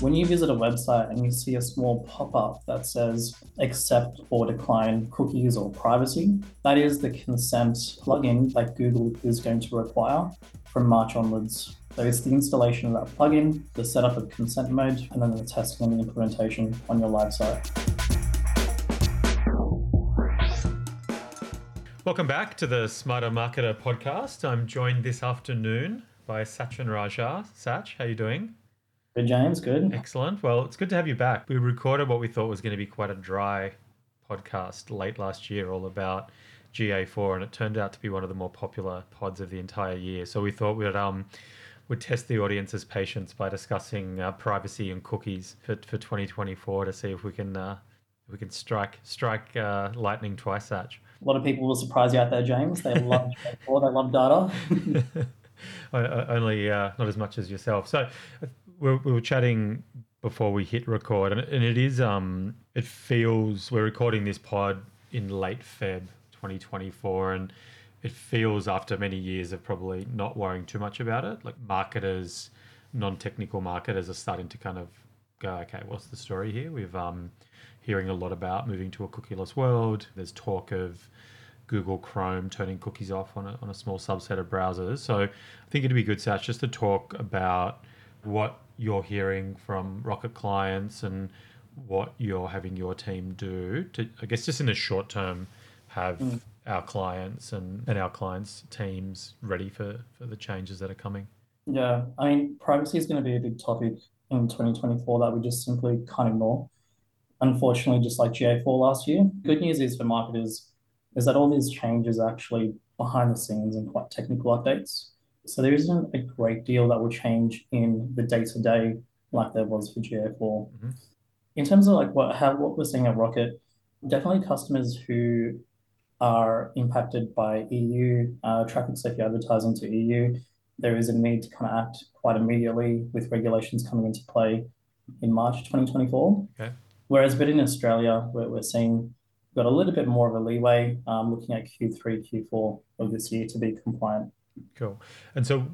When you visit a website and you see a small pop up that says accept or decline cookies or privacy, that is the consent plugin that Google is going to require from March onwards. So it's the installation of that plugin, the setup of consent mode, and then the testing and the implementation on your live site. Welcome back to the Smarter Marketer podcast. I'm joined this afternoon by Sachin Rajah. Sach, how are you doing? Good, James. Good. Excellent. Well, it's good to have you back. We recorded what we thought was going to be quite a dry podcast late last year, all about GA4, and it turned out to be one of the more popular pods of the entire year. So we thought we'd um would test the audience's patience by discussing uh, privacy and cookies for, for 2024 to see if we can uh, we can strike strike uh, lightning twice, Sach. A lot of people will surprise you out there, James. They love GA4, they love data. only uh, not as much as yourself. So we we were chatting before we hit record, and, it is um it feels we're recording this pod in late Feb 2024, and it feels after many years of probably not worrying too much about it, like marketers, non-technical marketers are starting to kind of go, okay, what's the story here? We've um hearing a lot about moving to a cookieless world. There's talk of Google Chrome turning cookies off on a, on a small subset of browsers. So I think it'd be good, Sach, just to talk about what you're hearing from Rocket clients and what you're having your team do to, I guess, just in the short term, have mm. our clients and, and our clients' teams ready for, for the changes that are coming. Yeah, I mean, privacy is going to be a big topic in 2024 that we just simply can't ignore. Unfortunately, just like GA4 last year. Good news is for marketers is that all these changes are actually behind the scenes and quite technical updates. So there isn't a great deal that will change in the day to day like there was for GA4. Mm-hmm. In terms of like what how what we're seeing at Rocket, definitely customers who are impacted by EU uh, traffic safety advertising to EU, there is a need to kind of act quite immediately with regulations coming into play in March 2024. Okay. Whereas, but in Australia, we're, we're seeing got a little bit more of a leeway um, looking at Q3, Q4 of this year to be compliant. Cool. And so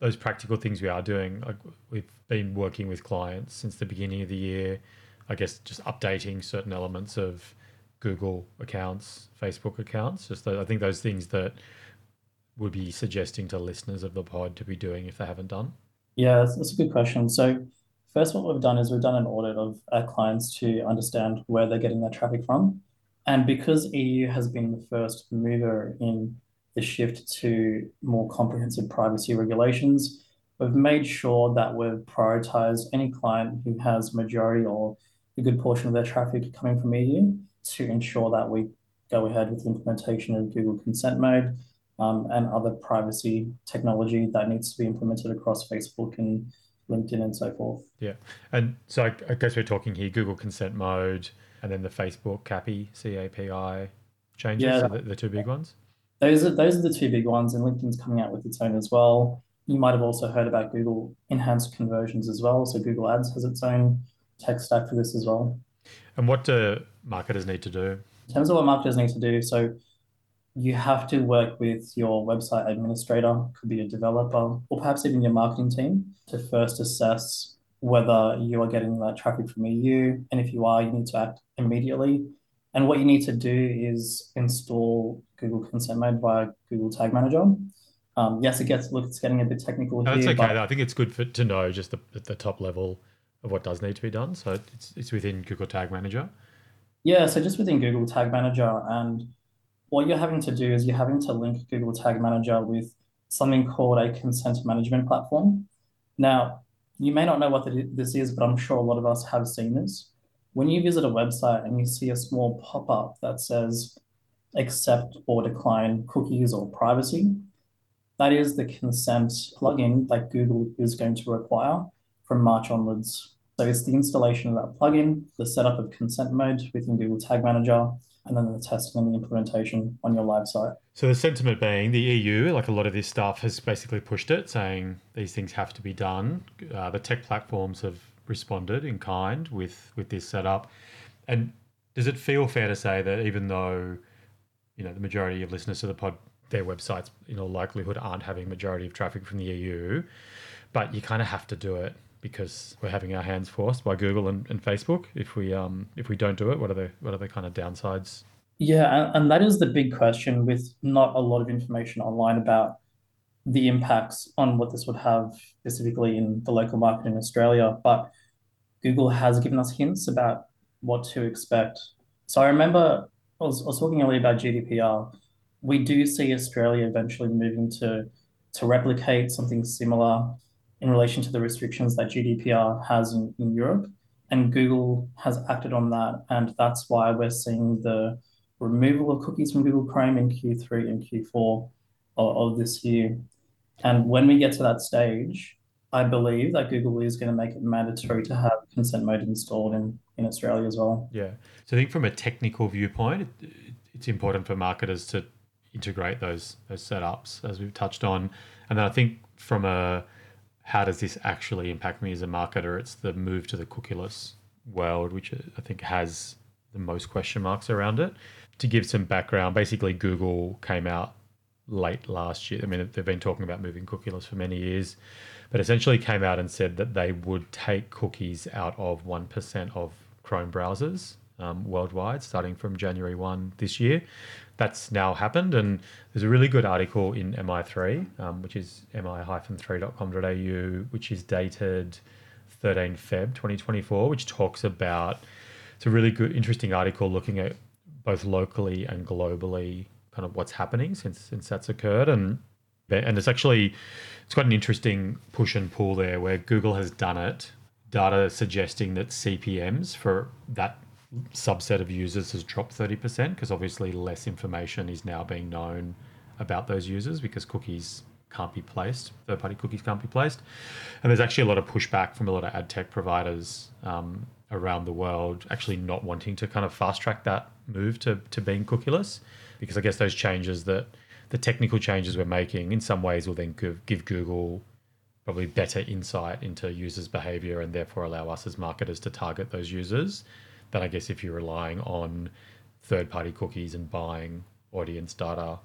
those practical things we are doing, like we've been working with clients since the beginning of the year, I guess just updating certain elements of Google accounts, Facebook accounts. Just the, I think those things that would be suggesting to listeners of the pod to be doing if they haven't done. Yeah, that's, that's a good question. So first, what we've done is we've done an audit of our clients to understand where they're getting their traffic from. And because EU has been the first mover in the shift to more comprehensive privacy regulations, we've made sure that we've prioritized any client who has majority or a good portion of their traffic coming from EU to ensure that we go ahead with the implementation of Google Consent Mode um, and other privacy technology that needs to be implemented across Facebook and LinkedIn and so forth. Yeah. And so I, I guess we're talking here Google Consent Mode and then the Facebook CAPI, CAPI changes yeah. are the, the two big ones? Those are those are the two big ones, and LinkedIn's coming out with its own as well. You might have also heard about Google enhanced conversions as well. So Google Ads has its own tech stack for this as well. And what do marketers need to do? In terms of what marketers need to do, so you have to work with your website administrator, could be a developer, or perhaps even your marketing team to first assess whether you are getting that traffic from EU. And if you are, you need to act immediately. And what you need to do is install Mode via Google Tag Manager. Um, yes, it gets look, it's getting a bit technical no, here. That's okay. I think it's good for, to know just the, the top level of what does need to be done. So it's, it's within Google Tag Manager. Yeah, so just within Google Tag Manager. And what you're having to do is you're having to link Google Tag Manager with something called a consent management platform. Now, you may not know what this is, but I'm sure a lot of us have seen this. When you visit a website and you see a small pop up that says accept or decline cookies or privacy, that is the consent plugin that Google is going to require from March onwards. So it's the installation of that plugin, the setup of consent mode within Google Tag Manager, and then the testing and the implementation on your live site. So the sentiment being the EU, like a lot of this stuff, has basically pushed it, saying these things have to be done. Uh, the tech platforms have responded in kind with with this setup. And does it feel fair to say that even though you know the majority of listeners to the pod, their websites in all likelihood aren't having majority of traffic from the EU, but you kind of have to do it because we're having our hands forced by Google and, and Facebook. If we um if we don't do it, what are the what are the kind of downsides? Yeah, and, and that is the big question with not a lot of information online about the impacts on what this would have specifically in the local market in Australia. But Google has given us hints about what to expect. So I remember I was, I was talking earlier about GDPR. We do see Australia eventually moving to to replicate something similar in relation to the restrictions that GDPR has in, in Europe. And Google has acted on that. And that's why we're seeing the removal of cookies from Google Chrome in Q3 and Q4 of, of this year. And when we get to that stage, I believe that Google is going to make it mandatory to have consent mode installed in, in Australia as well. Yeah. So I think from a technical viewpoint, it, it's important for marketers to integrate those those setups as we've touched on. And then I think from a how does this actually impact me as a marketer? It's the move to the cookieless world, which I think has the most question marks around it. To give some background, basically Google came out late last year. I mean, they've been talking about moving cookieless for many years, but essentially came out and said that they would take cookies out of 1% of Chrome browsers um, worldwide starting from January 1 this year that's now happened. And there's a really good article in MI3, um, which is mi-3.com.au, which is dated 13 Feb 2024, which talks about it's a really good, interesting article looking at both locally and globally kind of what's happening since since that's occurred and and it's actually it's got an interesting push and pull there where Google has done it data suggesting that CPMs for that subset of users has dropped 30% because obviously less information is now being known about those users because cookies can't be placed, third party cookies can't be placed. And there's actually a lot of pushback from a lot of ad tech providers um, around the world actually not wanting to kind of fast track that move to, to being cookieless because I guess those changes that the technical changes we're making in some ways will then give, give Google probably better insight into users' behavior and therefore allow us as marketers to target those users than I guess if you're relying on third party cookies and buying audience data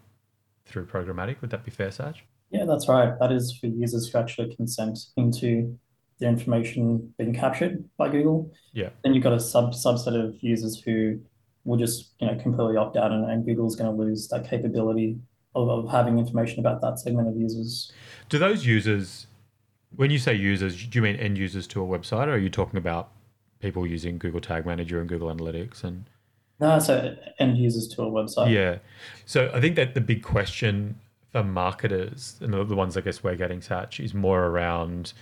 through programmatic. Would that be fair, Saj? Yeah, that's right. That is for users who actually consent into the information being captured by Google. Yeah. Then you've got a sub subset of users who will just you know completely opt out, and, and Google's going to lose that capability of, of having information about that segment of users. Do those users, when you say users, do you mean end users to a website, or are you talking about people using Google Tag Manager and Google Analytics and no, so end users to a website. Yeah. So I think that the big question for marketers and the, the ones I guess we're getting Sach is more around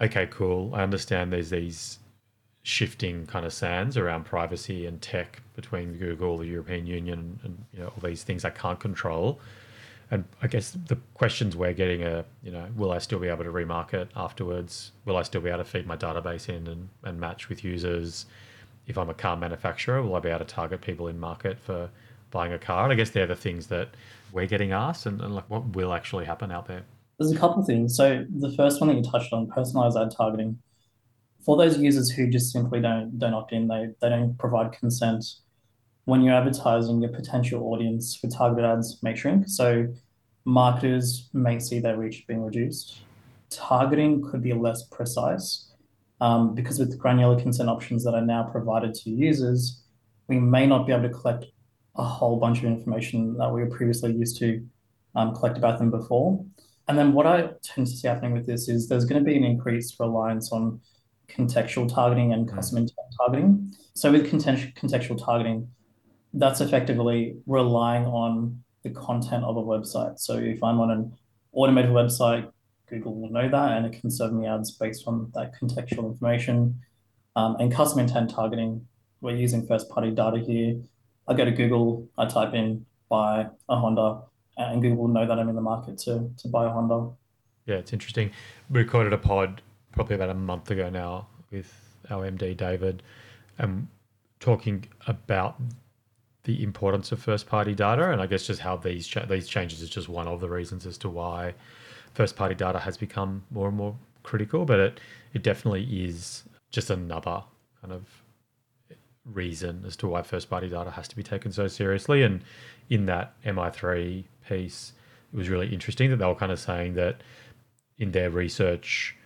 okay, cool. I understand there's these shifting kind of sands around privacy and tech between Google, the European Union, and, and you know all these things I can't control and I guess the questions we're getting are, you know, will I still be able to remarket afterwards? Will I still be able to feed my database in and, and match with users? If I'm a car manufacturer, will I be able to target people in market for buying a car? And I guess they're the things that we're getting asked and, and like what will actually happen out there. There's a couple of things. So the first one that you touched on, personalized ad targeting. For those users who just simply don't don't opt in, they they don't provide consent when you're advertising your potential audience for targeted ads may shrink. So marketers may see their reach being reduced. Targeting could be less precise um, because with granular consent options that are now provided to users, we may not be able to collect a whole bunch of information that we were previously used to um, collect about them before. And then what I tend to see happening with this is there's going to be an increased reliance on contextual targeting and custom intent targeting. So with contextual targeting, that's effectively relying on the content of a website. So if I'm on an automated website, Google will know that and it can serve me ads based on that contextual information. Um, and custom intent targeting, we're using first party data here. I go to Google, I type in buy a Honda, and Google will know that I'm in the market to, to buy a Honda. Yeah, it's interesting. We recorded a pod probably about a month ago now with our MD David, and talking about the importance of first party data and I guess just how these cha- these changes is just one of the reasons as to why first party data has become more and more critical but it it definitely is just another kind of reason as to why first party data has to be taken so seriously. And in that MI3 piece it was really interesting that they were kind of saying that in their research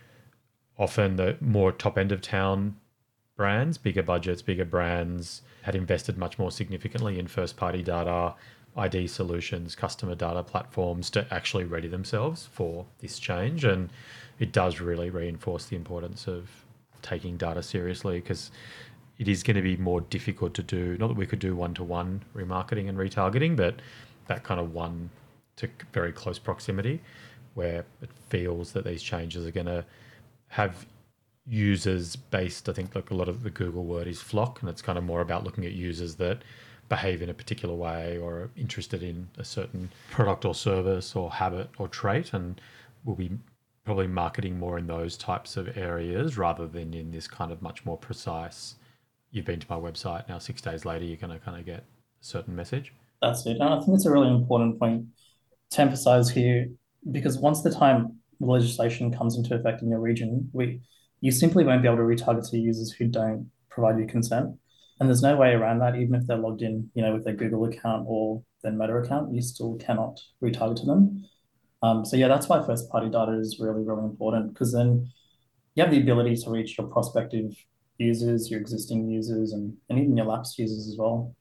often the more top end of town brands, bigger budgets, bigger brands, had invested much more significantly in first party data, ID solutions, customer data platforms to actually ready themselves for this change. And it does really reinforce the importance of taking data seriously because it is going to be more difficult to do. Not that we could do one to one remarketing and retargeting, but that kind of one to very close proximity where it feels that these changes are going to have users based. I think like a lot of the Google word is FLoC, and it's kind of more about looking at users that behave in a particular way or are interested in a certain product or service or habit or trait, and we'll be probably marketing more in those types of areas rather than in this kind of much more precise. You've been to my website now. Six days later, you're going to kind of get a certain message. That's it. And I think it's a really important point to emphasize here because once the time legislation comes into effect in your region, we you simply won't be able to retarget to users who don't provide you consent. And there's no way around that, even if they're logged in, you know, with their Google account or their Meta account, you still cannot retarget to them. Um, so yeah, that's why first party data is really, really important because then you have the ability to reach your prospective users, your existing users, and, and even your lapsed users as well.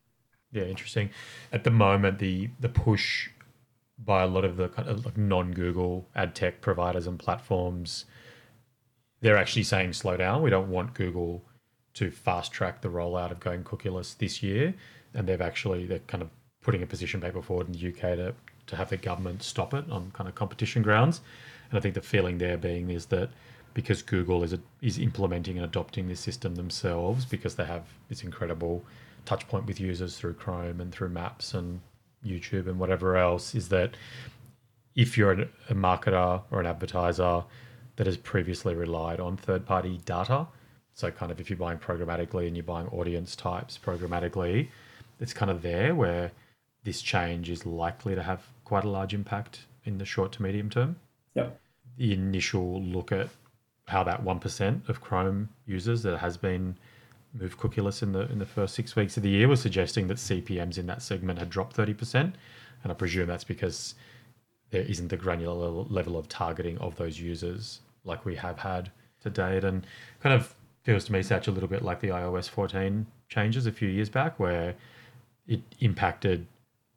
Yeah, interesting. At the moment, the the push by a lot of the kind of like non-Google ad tech providers and platforms, they're actually saying slow down. We don't want Google to fast track the rollout of going cookieless this year, and they've actually they're kind of putting a position paper forward in the UK to to have the government stop it on kind of competition grounds. And I think the feeling there being is that because Google is a, is implementing and adopting this system themselves because they have this incredible touch point with users through Chrome and through Maps and YouTube and whatever else is that if you're a marketer or an advertiser that has previously relied on third party data, so kind of if you're buying programmatically and you're buying audience types programmatically, it's kind of there where this change is likely to have quite a large impact in the short to medium term. Yep. The initial look at how that 1% of Chrome users that has been moved cookieless in the in the first six weeks of the year was suggesting that CPMs in that segment had dropped 30%. And I presume that's because there isn't the granular level of targeting of those users like we have had to date. And kind of feels to me Sach a little bit like the iOS 14 changes a few years back where it impacted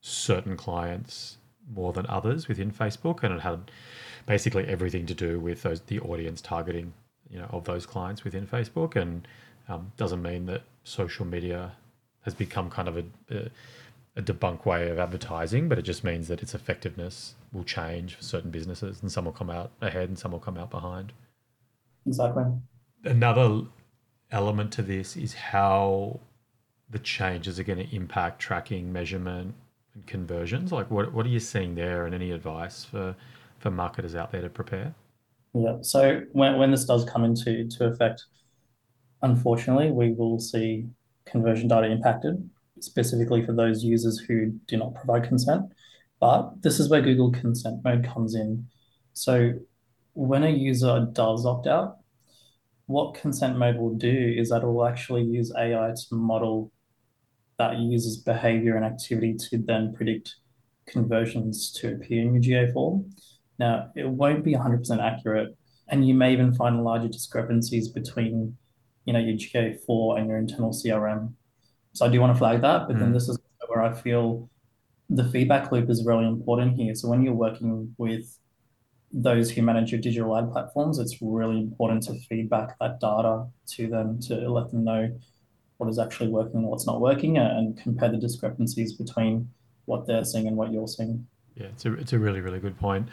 certain clients more than others within Facebook and it had basically everything to do with those the audience targeting you know of those clients within Facebook and um, doesn't mean that social media has become kind of a, a, a debunk way of advertising, but it just means that its effectiveness will change for certain businesses, and some will come out ahead and some will come out behind. Exactly. Another element to this is how the changes are going to impact tracking, measurement, and conversions. Like, what what are you seeing there, and any advice for for marketers out there to prepare? Yeah. So when when this does come into to effect, unfortunately, we will see conversion data impacted, specifically for those users who do not provide consent. But this is where Google Consent Mode comes in. So when a user does opt out, what Consent Mode will do is that it will actually use AI to model that user's behavior and activity to then predict conversions to appear in your GA4. Now, it won't be 100% accurate, and you may even find larger discrepancies between you know your GA4 and your internal CRM. So I do want to flag that, but mm. then this is where I feel the feedback loop is really important here. So when you're working with those who manage your digital ad platforms, it's really important to feedback that data to them to let them know what is actually working and what's not working and compare the discrepancies between what they're seeing and what you're seeing. Yeah, it's a, it's a really, really good point.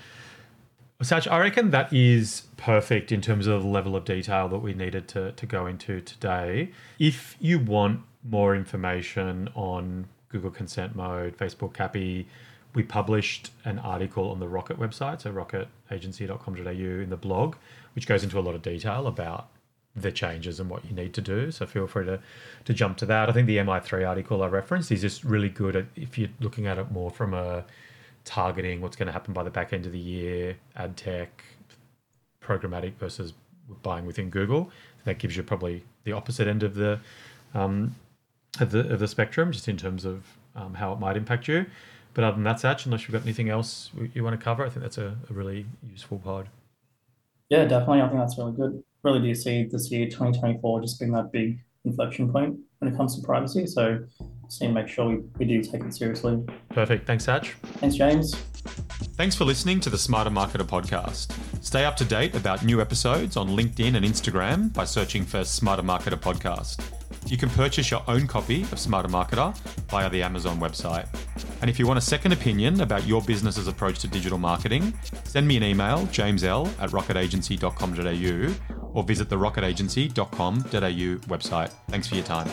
Sach, I reckon that is perfect in terms of the level of detail that we needed to, to go into today. If you want more information on Google Consent Mode, Facebook CAPI, we published an article on the Rocket website, so rocketagency.com.au in the blog, which goes into a lot of detail about the changes and what you need to do. So feel free to, to jump to that. I think the MI3 article I referenced is just really good at, if you're looking at it more from a targeting what's going to happen by the back end of the year, ad tech, programmatic versus buying within Google. That gives you probably the opposite end of the um, of the of the spectrum, just in terms of um, how it might impact you. But other than that, Sach, unless you've got anything else you want to cover, I think that's a, a really useful pod. Yeah, definitely. I think that's really good. Really do see this year, 2024, just being that big inflection point when it comes to privacy. So just need to make sure we, we do take it seriously. Perfect. Thanks, Satch. Thanks, James. Thanks for listening to the Smarter Marketer podcast. Stay up to date about new episodes on LinkedIn and Instagram by searching for Smarter Marketer podcast. You can purchase your own copy of Smarter Marketer via the Amazon website. And if you want a second opinion about your business's approach to digital marketing, send me an email, jamesl at rocketagency.com.au, or visit the rocketagency.com.au website. Thanks for your time.